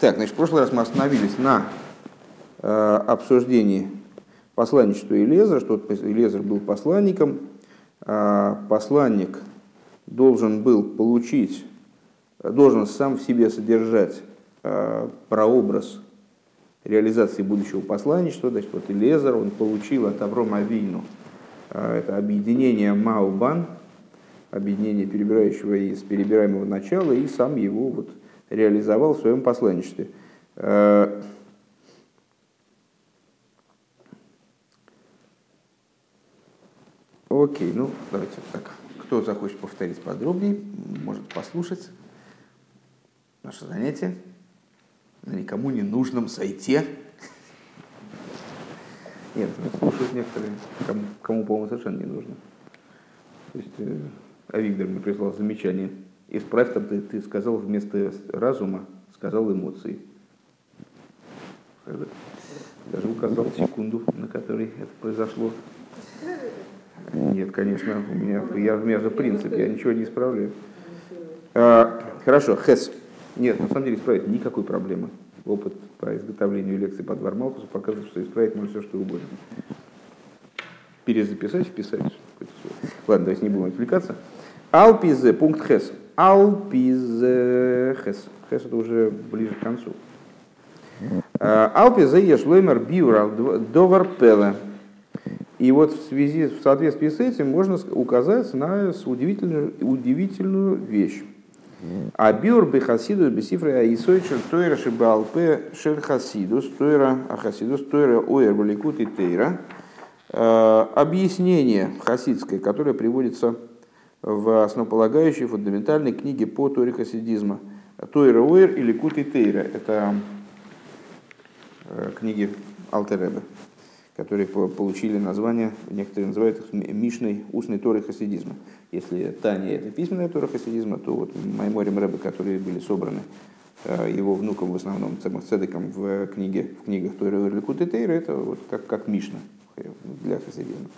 Так, значит, в прошлый раз мы остановились на э, обсуждении посланничества Илезра, что Илезр был посланником, э, посланник должен был получить, должен сам в себе содержать э, прообраз реализации будущего посланничества. Значит, вот Илезер, он получил от Аврома Авину э, это объединение Маубан, объединение перебирающего из перебираемого начала, и сам его вот реализовал в своем посланничестве. Э, окей, ну давайте так. Кто захочет повторить подробнее, может послушать наше занятие на никому не нужном сайте. Нет, ну, слушают некоторые, кому, кому по-моему, совершенно не нужно. То есть, э, Авигдор мне прислал замечание – Исправь там, ты, ты сказал вместо разума, сказал эмоции. Даже указал секунду, на которой это произошло. Нет, конечно, у меня, я, у меня же принцип, я ничего не исправляю. А, хорошо, Хес. Нет, на самом деле исправить никакой проблемы. Опыт по изготовлению лекций по Двармалкусу показывает, что исправить можно все, что угодно. Перезаписать, вписать. Ладно, давайте не будем отвлекаться. Алпизе, пункт Хес. Алпизе Хес. Хес это уже ближе к концу. Э, Алпизе ешлоймер биурал довар пеле. И вот в связи, в соответствии с этим можно указать на удивительную, удивительную вещь. А биур бехасидус бесифра аисойчер тойра шибалпе шер хасидус тойра ахасидус тойра оэр баликут и тейра. Э, объяснение хасидское, которое приводится в основополагающей фундаментальной книге по Торе хасидизма. Тойра Уэр или Кути Тейра. Это э, книги Алтереба, которые получили название, некоторые называют их Мишной устной Торы хасидизма. Если Таня это письменная Тора хасидизма, то вот Майморим Рэбе, которые были собраны э, его внуком в основном, Цедеком в, книге, в книгах Тойра Уэр или Кути Тейра, это вот как, как Мишна для хасидизма.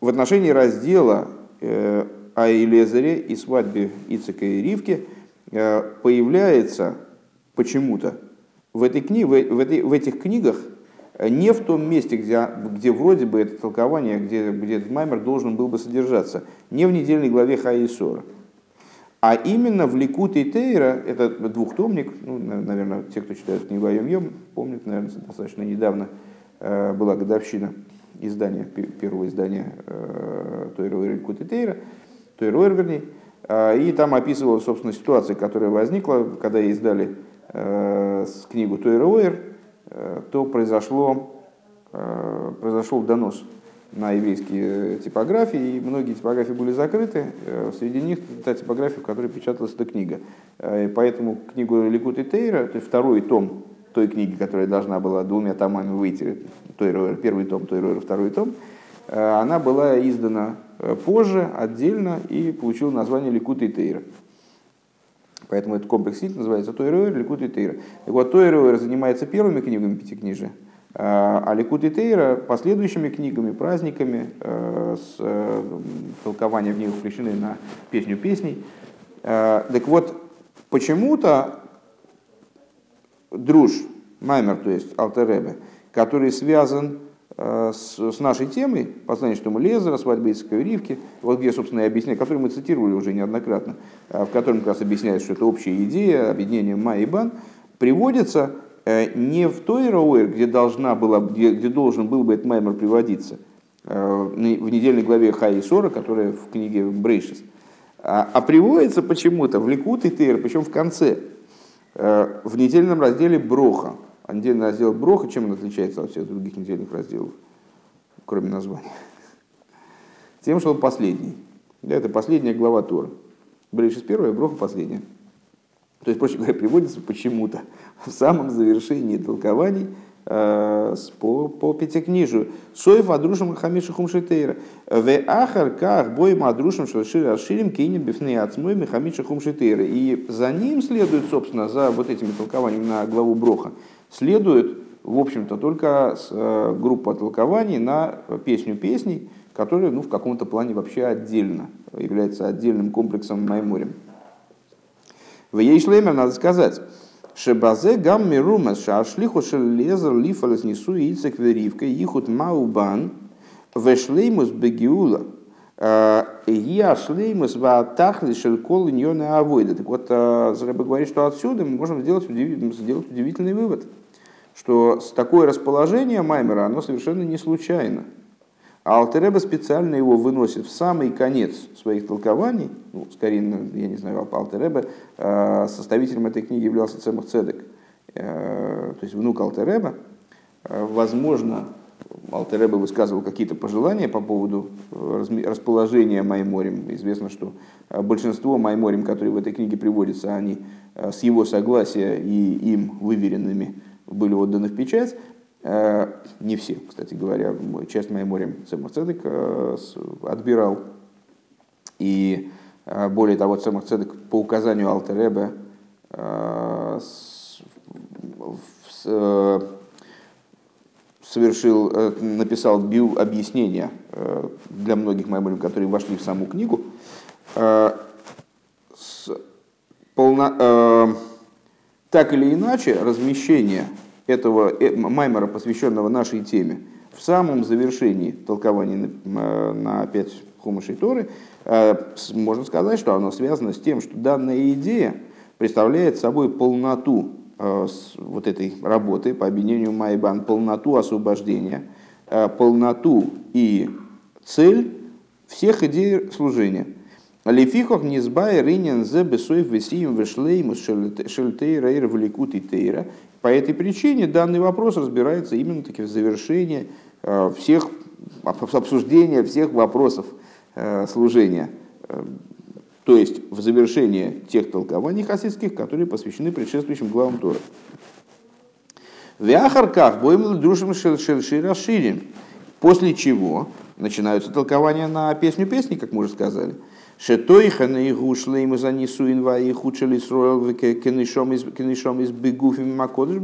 Э, в отношении раздела э, о Елезере и свадьбе Ицека и Ривки э, появляется почему-то в, этой книге, в, этой, в этих книгах не в том месте, где, где вроде бы это толкование, где, где этот маймер должен был бы содержаться, не в недельной главе Хаисора, а именно в Ликут и Тейра, это двухтомник, ну, наверное, те, кто читает книгу Айом Йом, помнят, наверное, достаточно недавно э, была годовщина издания, первого издания э, Тойруэр Кутитейра, Тойруэр, вернее, а, и там описывал, собственно, ситуацию, которая возникла, когда издали э, книгу Тойруэр, э, то произошло, произошел донос на еврейские типографии, и многие типографии были закрыты. Среди них та типография, в которой печаталась эта книга. И поэтому книгу Ликут и Тейра, то есть второй том той книги, которая должна была двумя томами выйти, Тойруэр, первый том, Тойруэр, второй том, э, она была издана э, позже, отдельно, и получила название Ликут и Тейра. Поэтому этот комплекс книг называется Тойруэр, Ликут и Тейра. И вот Тойруэр занимается первыми книгами пятикнижия, э, а Ликут и Тейра последующими книгами, праздниками, с толкованием в них включены на песню песней. Так вот, почему-то друж, маймер, то есть алтеребе, который связан э, с, нашей темой, послание, что мы Лезера, свадьба Ицека и Ривки, вот где, собственно, и объясняю, который мы цитировали уже неоднократно, э, в котором как раз объясняется, что это общая идея объединения Ма и Бан, приводится э, не в той Роуэр, где, должна была, где, где должен был бы этот маймер приводиться, в недельной главе Хаи Сора, которая в книге Брейшис, а, а приводится почему-то в Ликут и Тейр, причем в конце – в недельном разделе Броха. А раздел Броха, чем он отличается от всех других недельных разделов, кроме названия? Тем, что он последний. Да, это последняя глава Тора. Брейшис первая, Броха последняя. То есть, проще говоря, приводится почему-то в самом завершении толкований Э, по, по пятикнижию. Соев адрушам хамиша хумшитейра. В ахар ках боем адрушам шашир аширим кинем бифней ацмой мехамиша хумшитейра. И за ним следует, собственно, за вот этими толкованиями на главу Броха, следует, в общем-то, только э, группа толкований на песню песней, которая ну, в каком-то плане вообще отдельно, является отдельным комплексом Майморем. В ей шлемер надо сказать, Шебазе гам мирумас шашлиху шелезер лифалес несу яйцек веривка ихут маубан вешлеймус бегиула я шлеймус ва тахли шелькол иньоны авойда. Так вот, Зрэба говорит, что отсюда мы можем сделать, сделать удивительный вывод, что такое расположение Маймера, оно совершенно не случайно. А Алтереба специально его выносит в самый конец своих толкований. Ну, скорее, я не знаю, Алтереба, э, составителем этой книги являлся Цемах Цедек, э, то есть внук Алтереба. Э, возможно, Алтереба высказывал какие-то пожелания по поводу расположения Майморем. Известно, что большинство Майморем, которые в этой книге приводятся, они с его согласия и им выверенными были отданы в печать. Э, не все, кстати говоря, часть моей морем Цемах Цедек э, отбирал. И э, более того, Цемах Цедек по указанию Алтереба совершил, написал бил объяснения для многих майморим, которые вошли в саму книгу. Полно, так или иначе, размещение этого э, маймера, посвященного нашей теме, в самом завершении толкования на, на пять хумышей Торы, э, можно сказать, что оно связано с тем, что данная идея представляет собой полноту э, вот этой работы по объединению Майбан, полноту освобождения, полноту и цель всех идей служения. Лефихов низбай ринен зе бесоев весием вешлеймус шельтейра ир влекут и тейра. По этой причине данный вопрос разбирается именно таки в завершении э, всех обсуждения всех вопросов э, служения, э, то есть в завершении тех толкований хасидских, которые посвящены предшествующим главам Торы. В Яхарках боем дружим шельши расширен, после чего начинаются толкования на песню песни, как мы уже сказали – Шетойха на игу шлейму за нисуин ва и худшали сроил кенешом из бегуфим макодыш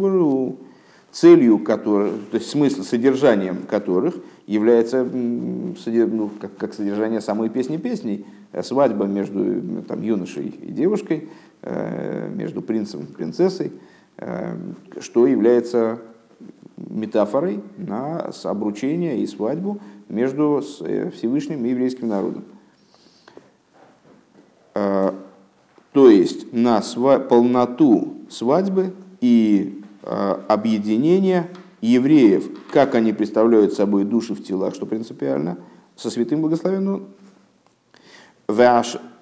целью которых, то есть смысл, содержанием которых является ну, как, как содержание самой песни песней, э, свадьба между там, юношей и девушкой, э, между принцем и принцессой, э, что является метафорой на обручение и свадьбу между Всевышним и еврейским народом. Э, то есть на полноту свадьбы и э, объединения евреев, как они представляют собой души в телах, что принципиально, со святым благословенным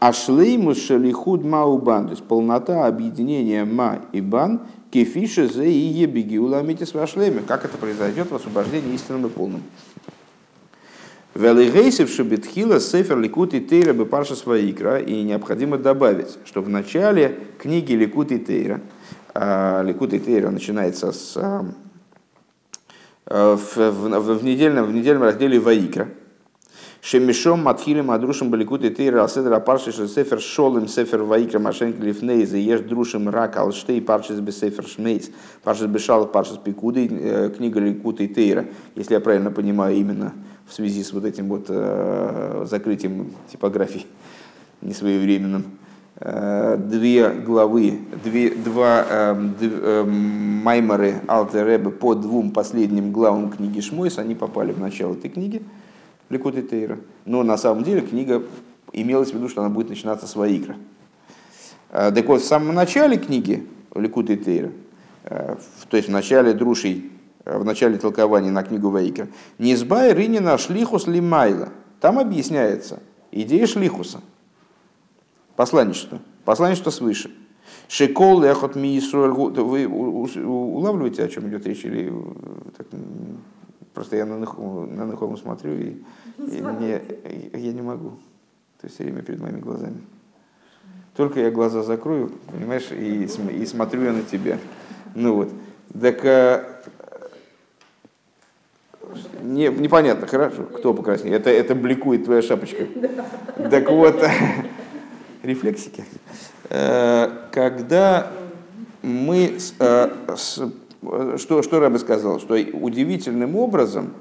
Ашлеймус шалихуд маубан, то есть полнота объединения ма и бан, кефиша зе и ебеги уламитис вашлеме. Как это произойдет в освобождении истинным и полным. Велигейсев шебетхила сефер ликут и тейра бы парша своикра. И необходимо добавить, что в начале книги Ликут и тейра, а, Ликут и тейра начинается с, а, в, в, в, недельном, в недельном разделе Ваикра. Шемишом матхилем адрушим баликут и тейра аседра парши сефер шолем сефер ваикра машенки лифнейз и еш друшим рак алштей паршис бы сефер шмейз паршис бешал паршис пикуды э, книга ликут и тейра, если я правильно понимаю именно в связи с вот этим вот э, закрытием типографий несвоевременным. Э, две главы, две, два э, э, майморы Алтеребе по двум последним главам книги Шмойс, они попали в начало этой книги, Лекут и Тейра. Но на самом деле книга имелась в виду, что она будет начинаться с Ваикра. Э, так вот, в самом начале книги Лекут и Тейра, то есть в начале Друшей в начале толкования на книгу Вейкер. Низбай ринина шлихус лимайла. Там объясняется идея шлихуса. Посланничество. Посланничество свыше. Шекол лехот ми Вы улавливаете, о чем идет речь? Или э, так, просто я на Нахому смотрю и, и мне, я не могу. То есть все время перед моими глазами. Только я глаза закрою, понимаешь, и, и смотрю я на тебя. Ну вот. Так э, не, непонятно, хорошо, кто покраснел. Это, это бликует твоя шапочка. Так вот, рефлексики. Э, когда мы... Э, что, что Рэбе сказал? Что удивительным образом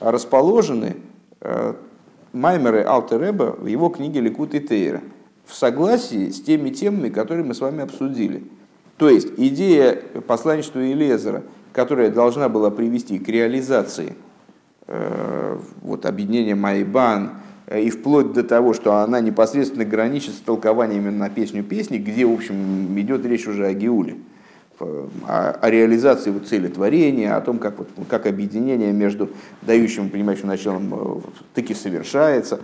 расположены э, маймеры Алте Рэбе в его книге Ликут и Тейра. в согласии с теми темами, которые мы с вами обсудили. То есть идея посланничества Елезера, которая должна была привести к реализации э, вот, объединения Майбан, э, и вплоть до того, что она непосредственно граничит с толкованиями на песню песни, где, в общем, идет речь уже о Геуле, о, о реализации вот цели творения, о том, как, вот, как объединение между дающим и принимающим началом э, таки совершается,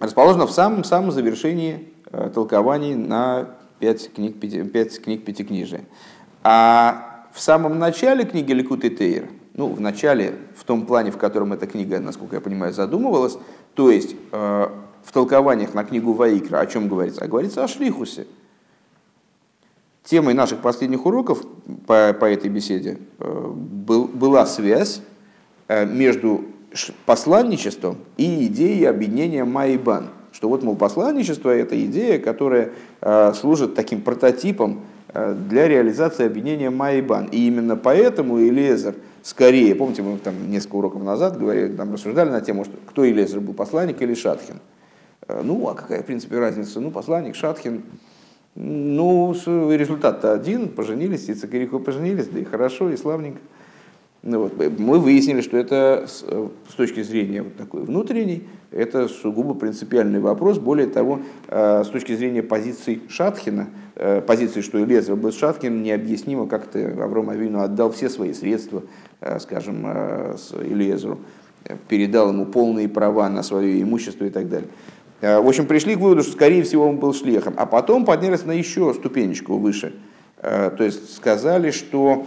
расположено в самом-самом завершении толкований на пять книг, пять книг Пятикнижия. А в самом начале книги Ликут и Тейр, ну, в начале, в том плане, в котором эта книга, насколько я понимаю, задумывалась, то есть э, в толкованиях на книгу Ваикра, о чем говорится? А говорится о Шлихусе. Темой наших последних уроков по, по этой беседе э, был, была связь э, между посланничеством и идеей объединения Майбан – что вот, мол, посланничество – это идея, которая э, служит таким прототипом для реализации объединения Майбан. И именно поэтому Элезер скорее, помните, мы там несколько уроков назад говорили, там рассуждали на тему, что кто Элезер был, посланник или Шатхин. Э, ну, а какая, в принципе, разница? Ну, посланник, Шатхин, ну, результат-то один, поженились, и Цикариху поженились, да и хорошо, и славненько. Ну, вот, мы выяснили, что это с, с точки зрения вот такой внутренней, это сугубо принципиальный вопрос. Более того, э, с точки зрения позиции Шатхина, э, позиции, что Илезер был Шатхин, необъяснимо, как-то Авром Авину отдал все свои средства, э, скажем, Илезеру, передал ему полные права на свое имущество и так далее. В общем, пришли к выводу, что, скорее всего, он был шлехом. А потом поднялись на еще ступенечку выше. То есть сказали, что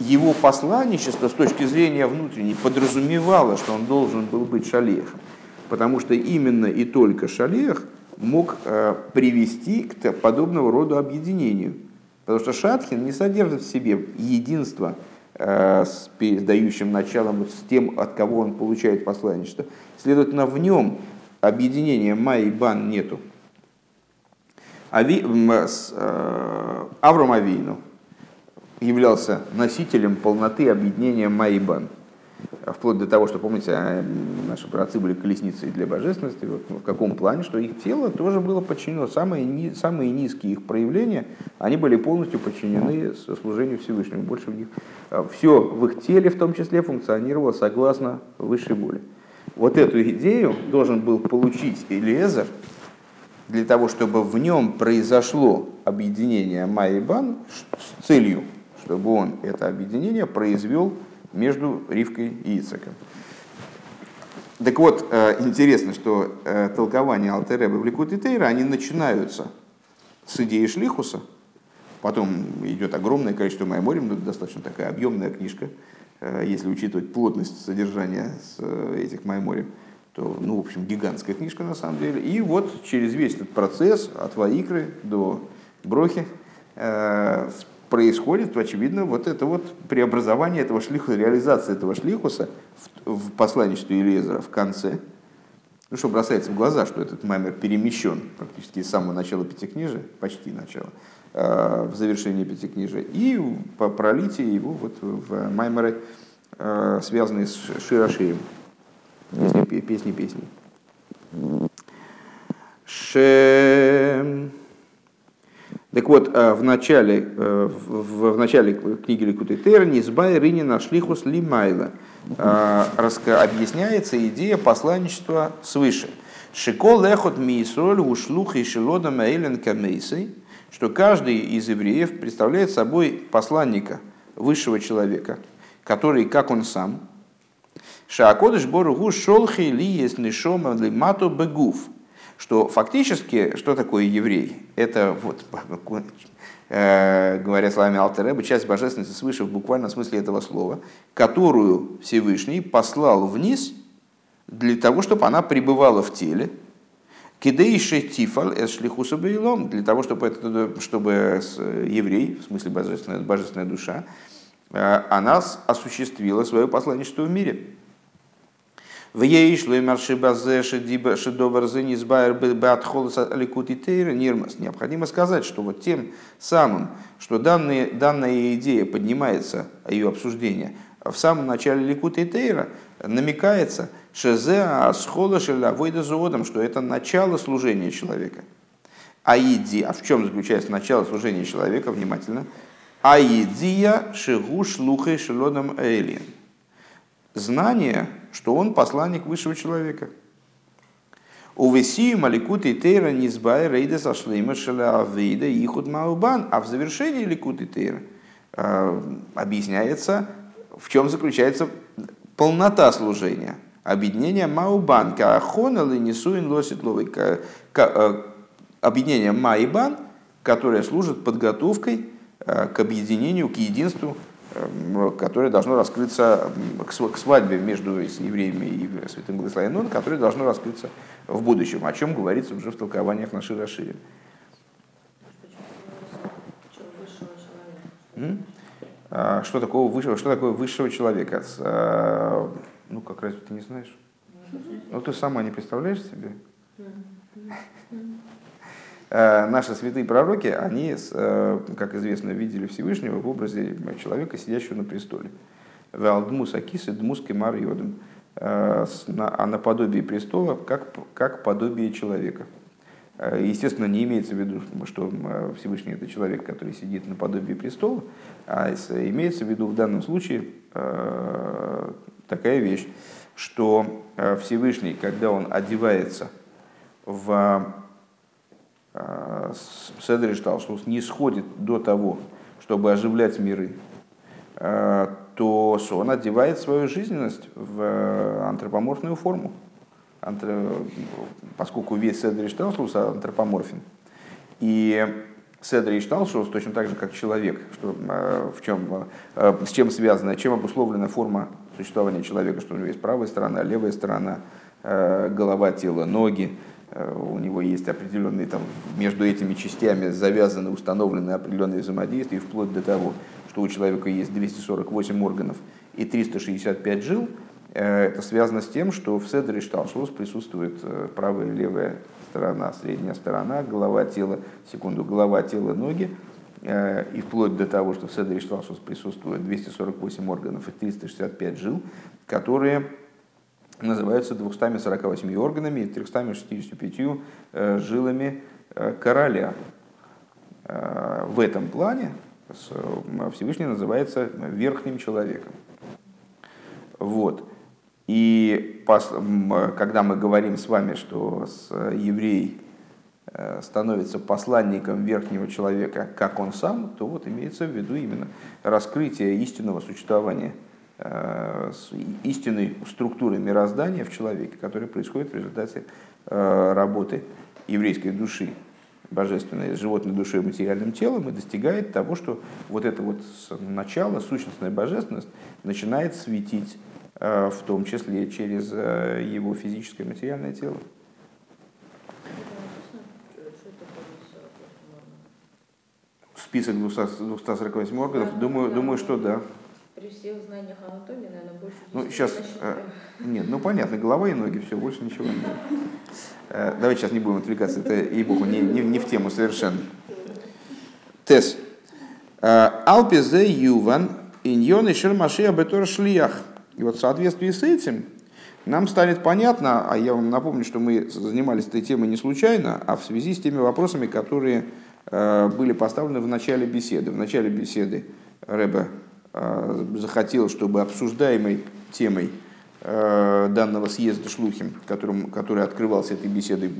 его посланничество с точки зрения внутренней подразумевало, что он должен был быть шалехом. Потому что именно и только шалех мог э, привести к подобного рода объединению. Потому что Шатхин не содержит в себе единство э, с дающим началом, с тем, от кого он получает посланничество. Следовательно, в нем объединения Май и Бан нету. Ави, с, э, Авром Авину, являлся носителем полноты объединения Майбан. Вплоть до того, что, помните, а, наши братцы были колесницей для божественности, вот, в каком плане, что их тело тоже было подчинено, самые, самые низкие их проявления, они были полностью подчинены служению Всевышнему. Больше в них, а, все в их теле в том числе функционировало согласно высшей воле. Вот эту идею должен был получить Элиезер для того, чтобы в нем произошло объединение Майбан с целью чтобы он это объединение произвел между Ривкой и Ицеком. Так вот, э, интересно, что э, толкования Алтереба в Ликут и Тейра, они начинаются с идеи Шлихуса, потом идет огромное количество Майморим, ну, достаточно такая объемная книжка, э, если учитывать плотность содержания этих Майморим, то, ну, в общем, гигантская книжка на самом деле. И вот через весь этот процесс от Ваикры до Брохи происходит, очевидно, вот это вот преобразование этого шлихуса, реализация этого шлихуса в, в посланничестве Елизера в конце. Ну, что бросается в глаза, что этот маймер перемещен практически с самого начала Пятикнижия, почти начала, э, в завершении Пятикнижия, и по пролитии его вот в маймеры, э, связанные с Широшеем, песни, песни, песни. Шем... Так вот, э, в начале, э, в, в начале книги Ликуты Тер Низбай Ринина Шлихус Лимайла э, объясняется идея посланничества свыше. Шикол лехот миисроль ушлух и шелода мейлен камейсой, что каждый из евреев представляет собой посланника, высшего человека, который, как он сам, Шаакодыш Боругу шолхи ли есть нишома лимато бегуф – что фактически, что такое еврей? Это, вот, э, говоря словами Алтереба, часть божественности свыше в буквальном смысле этого слова, которую Всевышний послал вниз для того, чтобы она пребывала в теле, Кидейши тифал эс шлихуса для того, чтобы, это, чтобы еврей, в смысле божественная, божественная душа, э, она осуществила свое посланничество в мире. В ейшлой маршибазе шедовар зенизбайр бат аликути нирмас. Необходимо сказать, что вот тем самым, что данные, данная идея поднимается, ее обсуждение, в самом начале Ликута и Тейра намекается, шезе асхола шелявойда зоодом, что это начало служения человека. Аиди, а в чем заключается начало служения человека, внимательно, Аидия шигу шлухой шелодом эйлин. Знание, что он посланник высшего человека. У Весию Маликут и Тейра Низбай Рейда Сашлима Шеля Авейда Ихуд Маубан. А в завершении Ликут и Тейра э, объясняется, в чем заключается полнота служения. Объединение Маубан, Каахона Ленисуин Лоситловой, э, объединение Маибан, которое служит подготовкой э, к объединению, к единству, которое должно раскрыться к свадьбе между евреями и святым благословенным, которое должно раскрыться в будущем, о чем говорится уже в толкованиях нашей Рашири. А, что такое высшего, что такое высшего человека? А, ну, как раз ты не знаешь? Ну, ты сама не представляешь себе? Э, наши святые пророки, они, э, как известно, видели Всевышнего в образе человека, сидящего на престоле. Валдмус Акис и Дмус Кемар Йодом. Э, а наподобие престола, как, как подобие человека. Естественно, не имеется в виду, что Всевышний это человек, который сидит на подобии престола, а имеется в виду в данном случае такая вещь, что Всевышний, когда он одевается в Э, Седри Шталшлус не сходит до того, чтобы оживлять миры, э, то он одевает свою жизненность в э, антропоморфную форму. Поскольку весь Седри Шталшлус антропоморфен. И Седри Шталшлус точно так же, как человек, что, в чем, с чем связано, чем обусловлена форма существования человека, что у него есть правая сторона, левая сторона, голова, тело, ноги, у него есть определенные, там, между этими частями завязаны, установлены определенные взаимодействия, вплоть до того, что у человека есть 248 органов и 365 жил, э, это связано с тем, что в Седре Шталшус присутствует э, правая и левая сторона, средняя сторона, голова, тело, секунду, голова, тело, ноги, и вплоть до того, что в Седре Шталшус присутствует 248 органов и 365 жил, которые называются 248 органами и 365 э, жилами э, короля. Э, в этом плане Всевышний называется верхним человеком. Вот. И когда мы говорим с вами, что еврей становится посланником верхнего человека, как он сам, то вот имеется в виду именно раскрытие истинного существования – истинной структуры мироздания в человеке, которая происходит в результате э, работы еврейской души, божественной, животной душой и материальным телом, и достигает того, что вот это вот начало, сущностная божественность, начинает светить, э, в том числе через его физическое материальное тело. Список 248 органов, думаю, думаю, что да. При всех знаниях анатомии, наверное, больше Ну, сейчас, э, нет, ну понятно, голова и ноги, все, больше ничего нет. Э, давайте сейчас не будем отвлекаться, это, ей-богу, не, не, не в тему совершенно. Тес. Э, Алпизе юван иньон и шермашия бетор шлиях. И вот в соответствии с этим нам станет понятно, а я вам напомню, что мы занимались этой темой не случайно, а в связи с теми вопросами, которые э, были поставлены в начале беседы. В начале беседы Рэбе захотел, чтобы обсуждаемой темой э, данного съезда Шлухим, которым, который открывался этой беседой,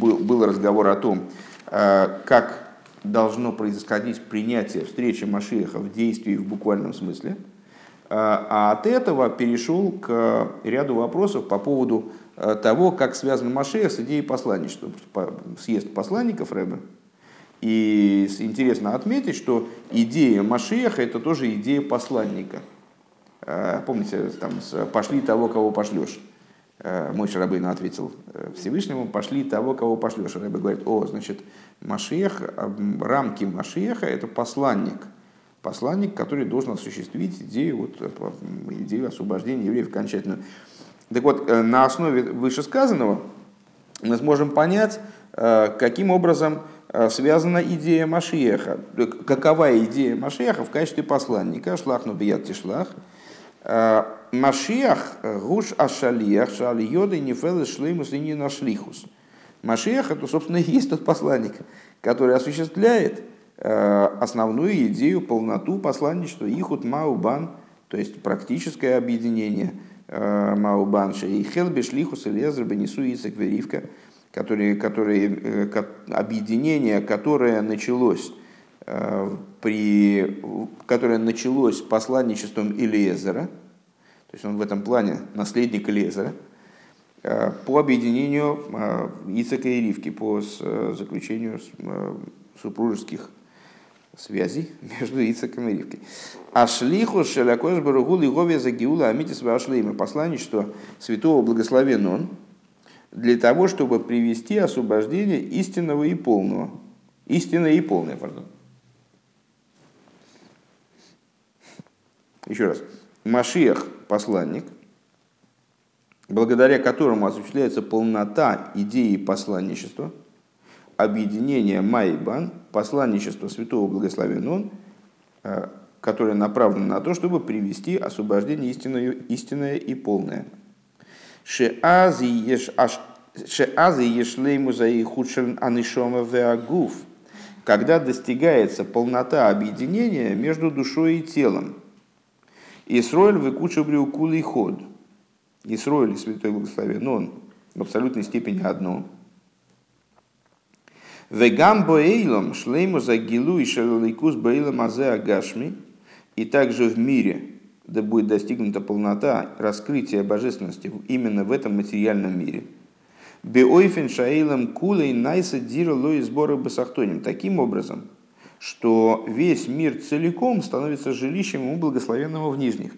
был, был разговор о том, э, как должно происходить принятие встречи Машиеха в действии в буквальном смысле. А от этого перешел к ряду вопросов по поводу того, как связан Машех с идеей посланничества. Съезд посланников Рэбе, и интересно отметить, что идея Машеха это тоже идея посланника. Э, помните, там, пошли того, кого пошлешь. Э, мой Шарабейн ответил э, Всевышнему, пошли того, кого пошлешь. Рэбе говорит, о, значит, Машех, рамки Машеха это посланник. Посланник, который должен осуществить идею, вот, идею освобождения евреев окончательно. Так вот, на основе вышесказанного мы сможем понять, каким образом Э, связана идея Машиеха. Какова идея Машиеха в качестве посланника? Шлах ну бият тишлах. Э, Машиах гуш ашалиях шалиоды нефелы шлеймус и не нашлихус. Машиах это, собственно, и есть тот посланник, который осуществляет э, основную идею, полноту посланничества, ихут маубан, то есть практическое объединение э, маубанши, и хелбе шлихус и лезер бенесу исак веривка, которые, которые, объединение, которое началось при, которое началось посланничеством Илиезера, то есть он в этом плане наследник Лезера, э, по объединению э, Ицека и Ривки, по э, заключению супружеских связей между Ицеком и Ривкой. А шлиху шелякош баругул и гове загиула амитис вашлейма. Посланничество святого благословен он для того, чтобы привести освобождение истинного и полного. Истинное и полное, пардон. Еще раз. Машиах – посланник, благодаря которому осуществляется полнота идеи посланничества, объединение Майбан, посланничество святого благословен он, э, которое направлено на то, чтобы привести освобождение истинное, истинное и полное. Шеазы ешлейму за худшен анишома веагуф, когда достигается полнота объединения между душой и телом – Исроиль выкучивали укулый ход. Исроиль, святой благословен, он в абсолютной степени одно. Вегам боэйлом шлейму за гилу и шалаликус боэйлом азе агашми. И также в мире да будет достигнута полнота раскрытия божественности именно в этом материальном мире. Беойфен шаилом кулей найса дира лои сбора басахтоним. Таким образом, что весь мир целиком становится жилищем у благословенного в нижних.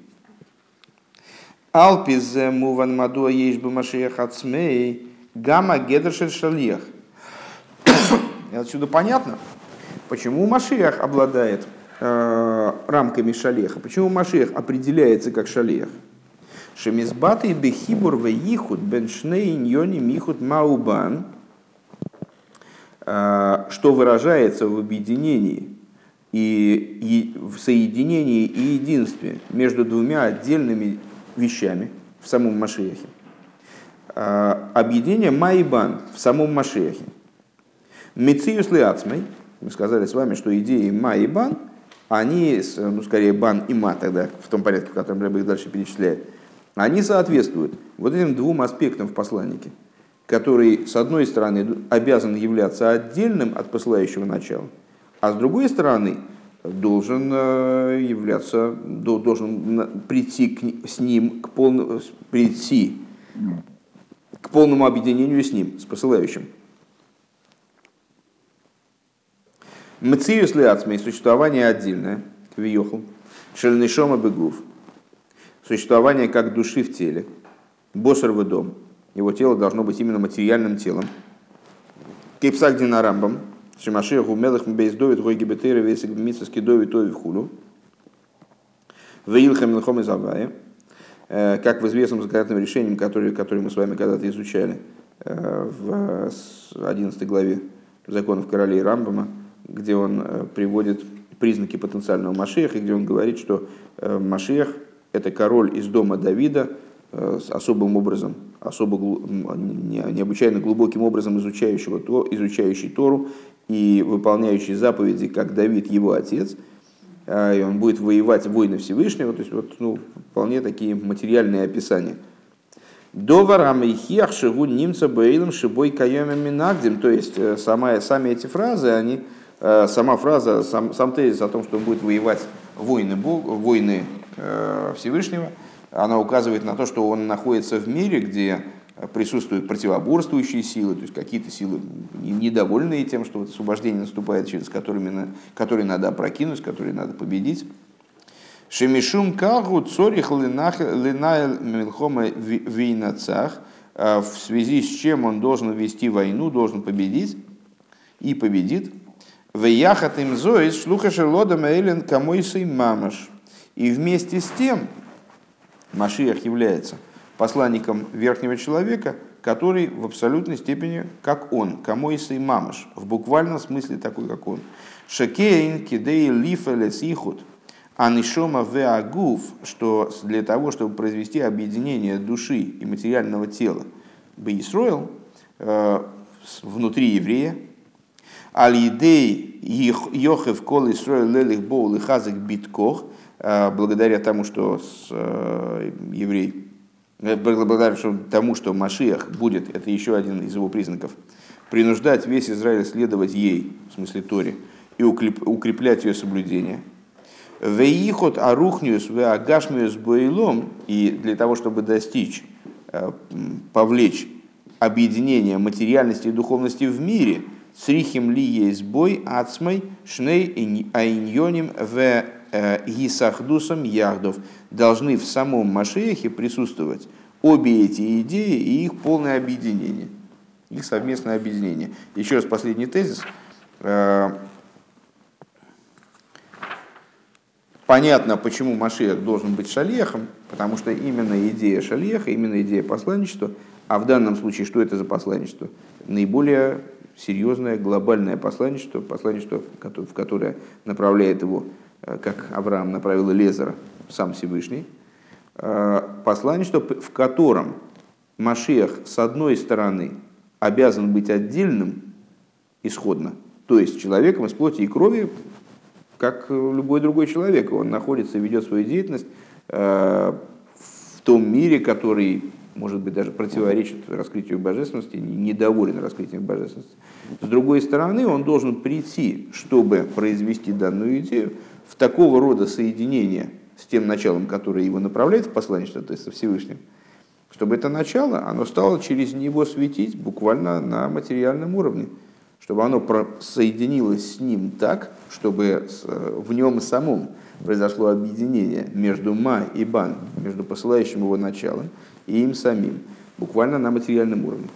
Алпиз муван мадуа ейш бы машиях ацмей гамма гедершель шальех. Отсюда понятно, почему Машиах обладает рамками шалеха, почему Машиах определяется как шалех. Шемизбаты бехибур вейхут бен шней ньони михут маубан – Э, что выражается в объединении и в соединении и единстве между двумя отдельными вещами в самом Машиахе. Э, объединение Майбан в самом Машиахе. Мециус Леацмей, мы сказали с вами, что идеи Майбан, они, ну скорее Бан и Ма тогда, в том порядке, в котором Рэбе их дальше перечисляет, они соответствуют вот этим двум аспектам в посланнике – который, с одной стороны, обязан являться отдельным от посылающего начала, а с другой стороны, должен э, являться, должен прийти к, с ним к полному, прийти к полному объединению с ним, с посылающим. Мциюс лиацмей, существование отдельное, виохл, шельнишома бегув, существование как души в теле, босар дом – его тело должно быть именно материальным телом. Кейпсак Рамбам, Шимашир Гумелах Мбейс Довид, Гойги Бетейра, Весик Митсовский Довид, Тови Хулу. Веилха Милхом из э, как в известном законодательном решении, которое, которое мы с вами когда-то изучали э, в 11 главе законов королей Рамбама, где он э, приводит признаки потенциального Машеха, где он говорит, что Машех – это король из дома Давида с особым образом особо необычайно глубоким образом изучающего, то, изучающий Тору и выполняющий заповеди, как Давид, его отец, а, и он будет воевать войны Всевышнего, то есть вот, ну, вполне такие материальные описания. Доварам и хиах шигу немца бейлом шибой кайомен минагдим. То есть э, сама, сами эти фразы, они, э, сама фраза, сам, сам тезис о том, что будет воевать войны, Бог, войны э, Всевышнего – она указывает на то, что он находится в мире, где присутствуют противоборствующие силы, то есть какие-то силы недовольные тем, что вот освобождение наступает, через которыми, которые надо опрокинуть, которые надо победить. Шемишум кагу цорих линайл милхома вейнацах, а в связи с чем он должен вести войну, должен победить и победит. Веяхат им зоис шлуха шерлода мейлен камойсой мамаш. И вместе с тем Машиах является посланником верхнего человека, который в абсолютной степени как он, камойса и мамаш, в буквальном смысле такой, как он. Шекейн кидей лифелес ихут, Анишома веагуф, что для того, чтобы произвести объединение души и материального тела, Бейсроил, внутри еврея, Алидей Йохев Кол Исроил Лелих Боул и Хазик Биткох, благодаря тому, что еврей, благодаря тому, что Машиах будет, это еще один из его признаков, принуждать весь Израиль следовать ей, в смысле Торе, и укреплять ее соблюдение – Веихот арухниус в агашмиус бойлом, и для того, чтобы достичь, э, повлечь объединение материальности и духовности в мире, срихим ли есть бой ацмой шней айньоним в э, гисахдусом яхдов, должны в самом Машехе присутствовать обе эти идеи и их полное объединение, их совместное объединение. Еще раз последний тезис. Э, Понятно, почему Машиах должен быть шалехом, потому что именно идея шалеха, именно идея посланничества, а в данном случае что это за посланничество? Наиболее серьезное глобальное посланничество, посланничество, в которое направляет его, э, как Авраам направил Лезера, сам Всевышний, э, посланничество, в котором Машиах, с одной стороны, обязан быть отдельным исходно, то есть человеком из плоти и крови, как любой другой человек. Он находится, ведет свою деятельность э, в том мире, который, может быть, даже противоречит раскрытию божественности, недоволен раскрытием божественности. С другой стороны, он должен прийти, чтобы произвести данную идею, в такого рода соединение с тем началом, которое его направляет в посланничество, то есть со Всевышним, чтобы это начало, оно стало через него светить буквально на материальном уровне чтобы оно соединилось с ним так, чтобы в нем самом произошло объединение между ма и бан, между посылающим его началом и им самим, буквально на материальном уровне.